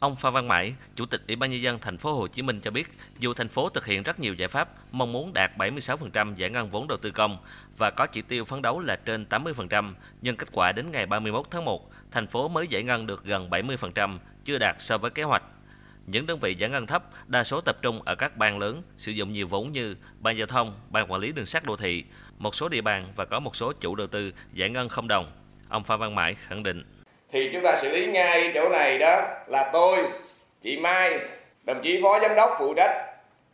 Ông Phan Văn Mãi, Chủ tịch Ủy ban nhân dân thành phố Hồ Chí Minh cho biết, dù thành phố thực hiện rất nhiều giải pháp, mong muốn đạt 76% giải ngân vốn đầu tư công và có chỉ tiêu phấn đấu là trên 80%, nhưng kết quả đến ngày 31 tháng 1, thành phố mới giải ngân được gần 70%, chưa đạt so với kế hoạch. Những đơn vị giải ngân thấp đa số tập trung ở các bang lớn sử dụng nhiều vốn như ban giao thông, ban quản lý đường sắt đô thị, một số địa bàn và có một số chủ đầu tư giải ngân không đồng. Ông Phan Văn Mãi khẳng định thì chúng ta xử lý ngay chỗ này đó là tôi, chị mai, đồng chí phó giám đốc phụ trách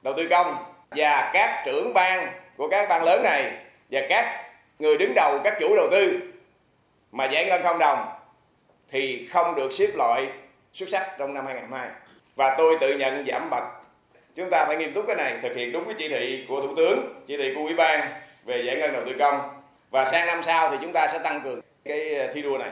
đầu tư công và các trưởng ban của các ban lớn này và các người đứng đầu, các chủ đầu tư mà giải ngân không đồng thì không được xếp loại xuất sắc trong năm 2022 và tôi tự nhận giảm bậc chúng ta phải nghiêm túc cái này, thực hiện đúng cái chỉ thị của thủ tướng, chỉ thị của ủy ban về giải ngân đầu tư công. Và sang năm sau thì chúng ta sẽ tăng cường cái ờ, thi đua này.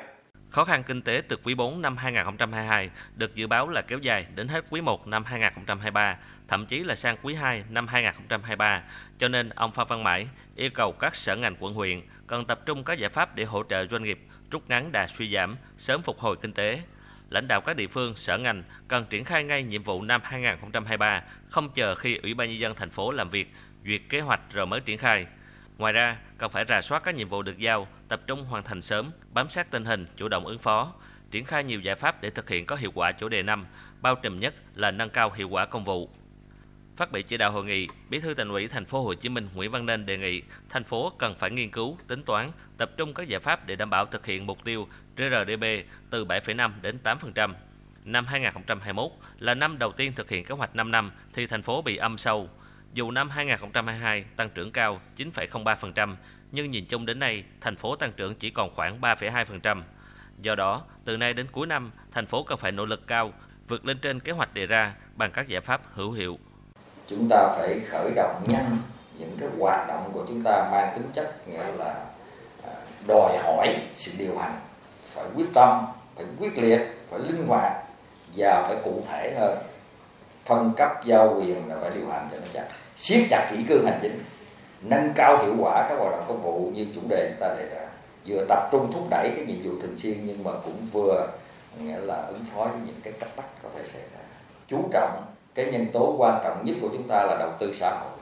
Khó khăn kinh tế từ quý 4 năm 2022 được dự báo là kéo dài đến hết quý 1 năm 2023, thậm chí là sang quý 2 năm 2023. Cho nên, ông Phan Văn Mãi yêu cầu các sở ngành quận huyện cần tập trung các giải pháp để hỗ trợ doanh nghiệp rút ngắn đà suy giảm, sớm phục hồi kinh tế. Lãnh đạo các địa phương, sở ngành cần triển khai ngay nhiệm vụ năm 2023, không chờ khi Ủy ban nhân dân thành phố làm việc, duyệt kế hoạch rồi mới triển khai. Ngoài ra, cần phải rà soát các nhiệm vụ được giao, tập trung hoàn thành sớm, bám sát tình hình, chủ động ứng phó, triển khai nhiều giải pháp để thực hiện có hiệu quả chủ đề năm, bao trùm nhất là nâng cao hiệu quả công vụ. Phát biểu chỉ đạo hội nghị, Bí thư Thành ủy Thành phố Hồ Chí Minh Nguyễn Văn Nên đề nghị thành phố cần phải nghiên cứu, tính toán, tập trung các giải pháp để đảm bảo thực hiện mục tiêu GRDP từ 7,5 đến 8%. Năm 2021 là năm đầu tiên thực hiện kế hoạch 5 năm thì thành phố bị âm sâu, dù năm 2022 tăng trưởng cao 9,03%, nhưng nhìn chung đến nay, thành phố tăng trưởng chỉ còn khoảng 3,2%. Do đó, từ nay đến cuối năm, thành phố cần phải nỗ lực cao, vượt lên trên kế hoạch đề ra bằng các giải pháp hữu hiệu. Chúng ta phải khởi động nhanh những cái hoạt động của chúng ta mang tính chất nghĩa là à, đòi hỏi sự điều hành, phải quyết tâm, phải quyết liệt, phải linh hoạt và phải cụ thể hơn phân cấp giao quyền là phải điều hành cho nó chặt. Siết chặt kỹ cương hành chính, nâng cao hiệu quả các hoạt động công vụ như chủ đề chúng ta đề ra. Vừa tập trung thúc đẩy cái nhiệm vụ thường xuyên nhưng mà cũng vừa, nghĩa là ứng phó với những cái cấp bách có thể xảy ra. Chú trọng, cái nhân tố quan trọng nhất của chúng ta là đầu tư xã hội.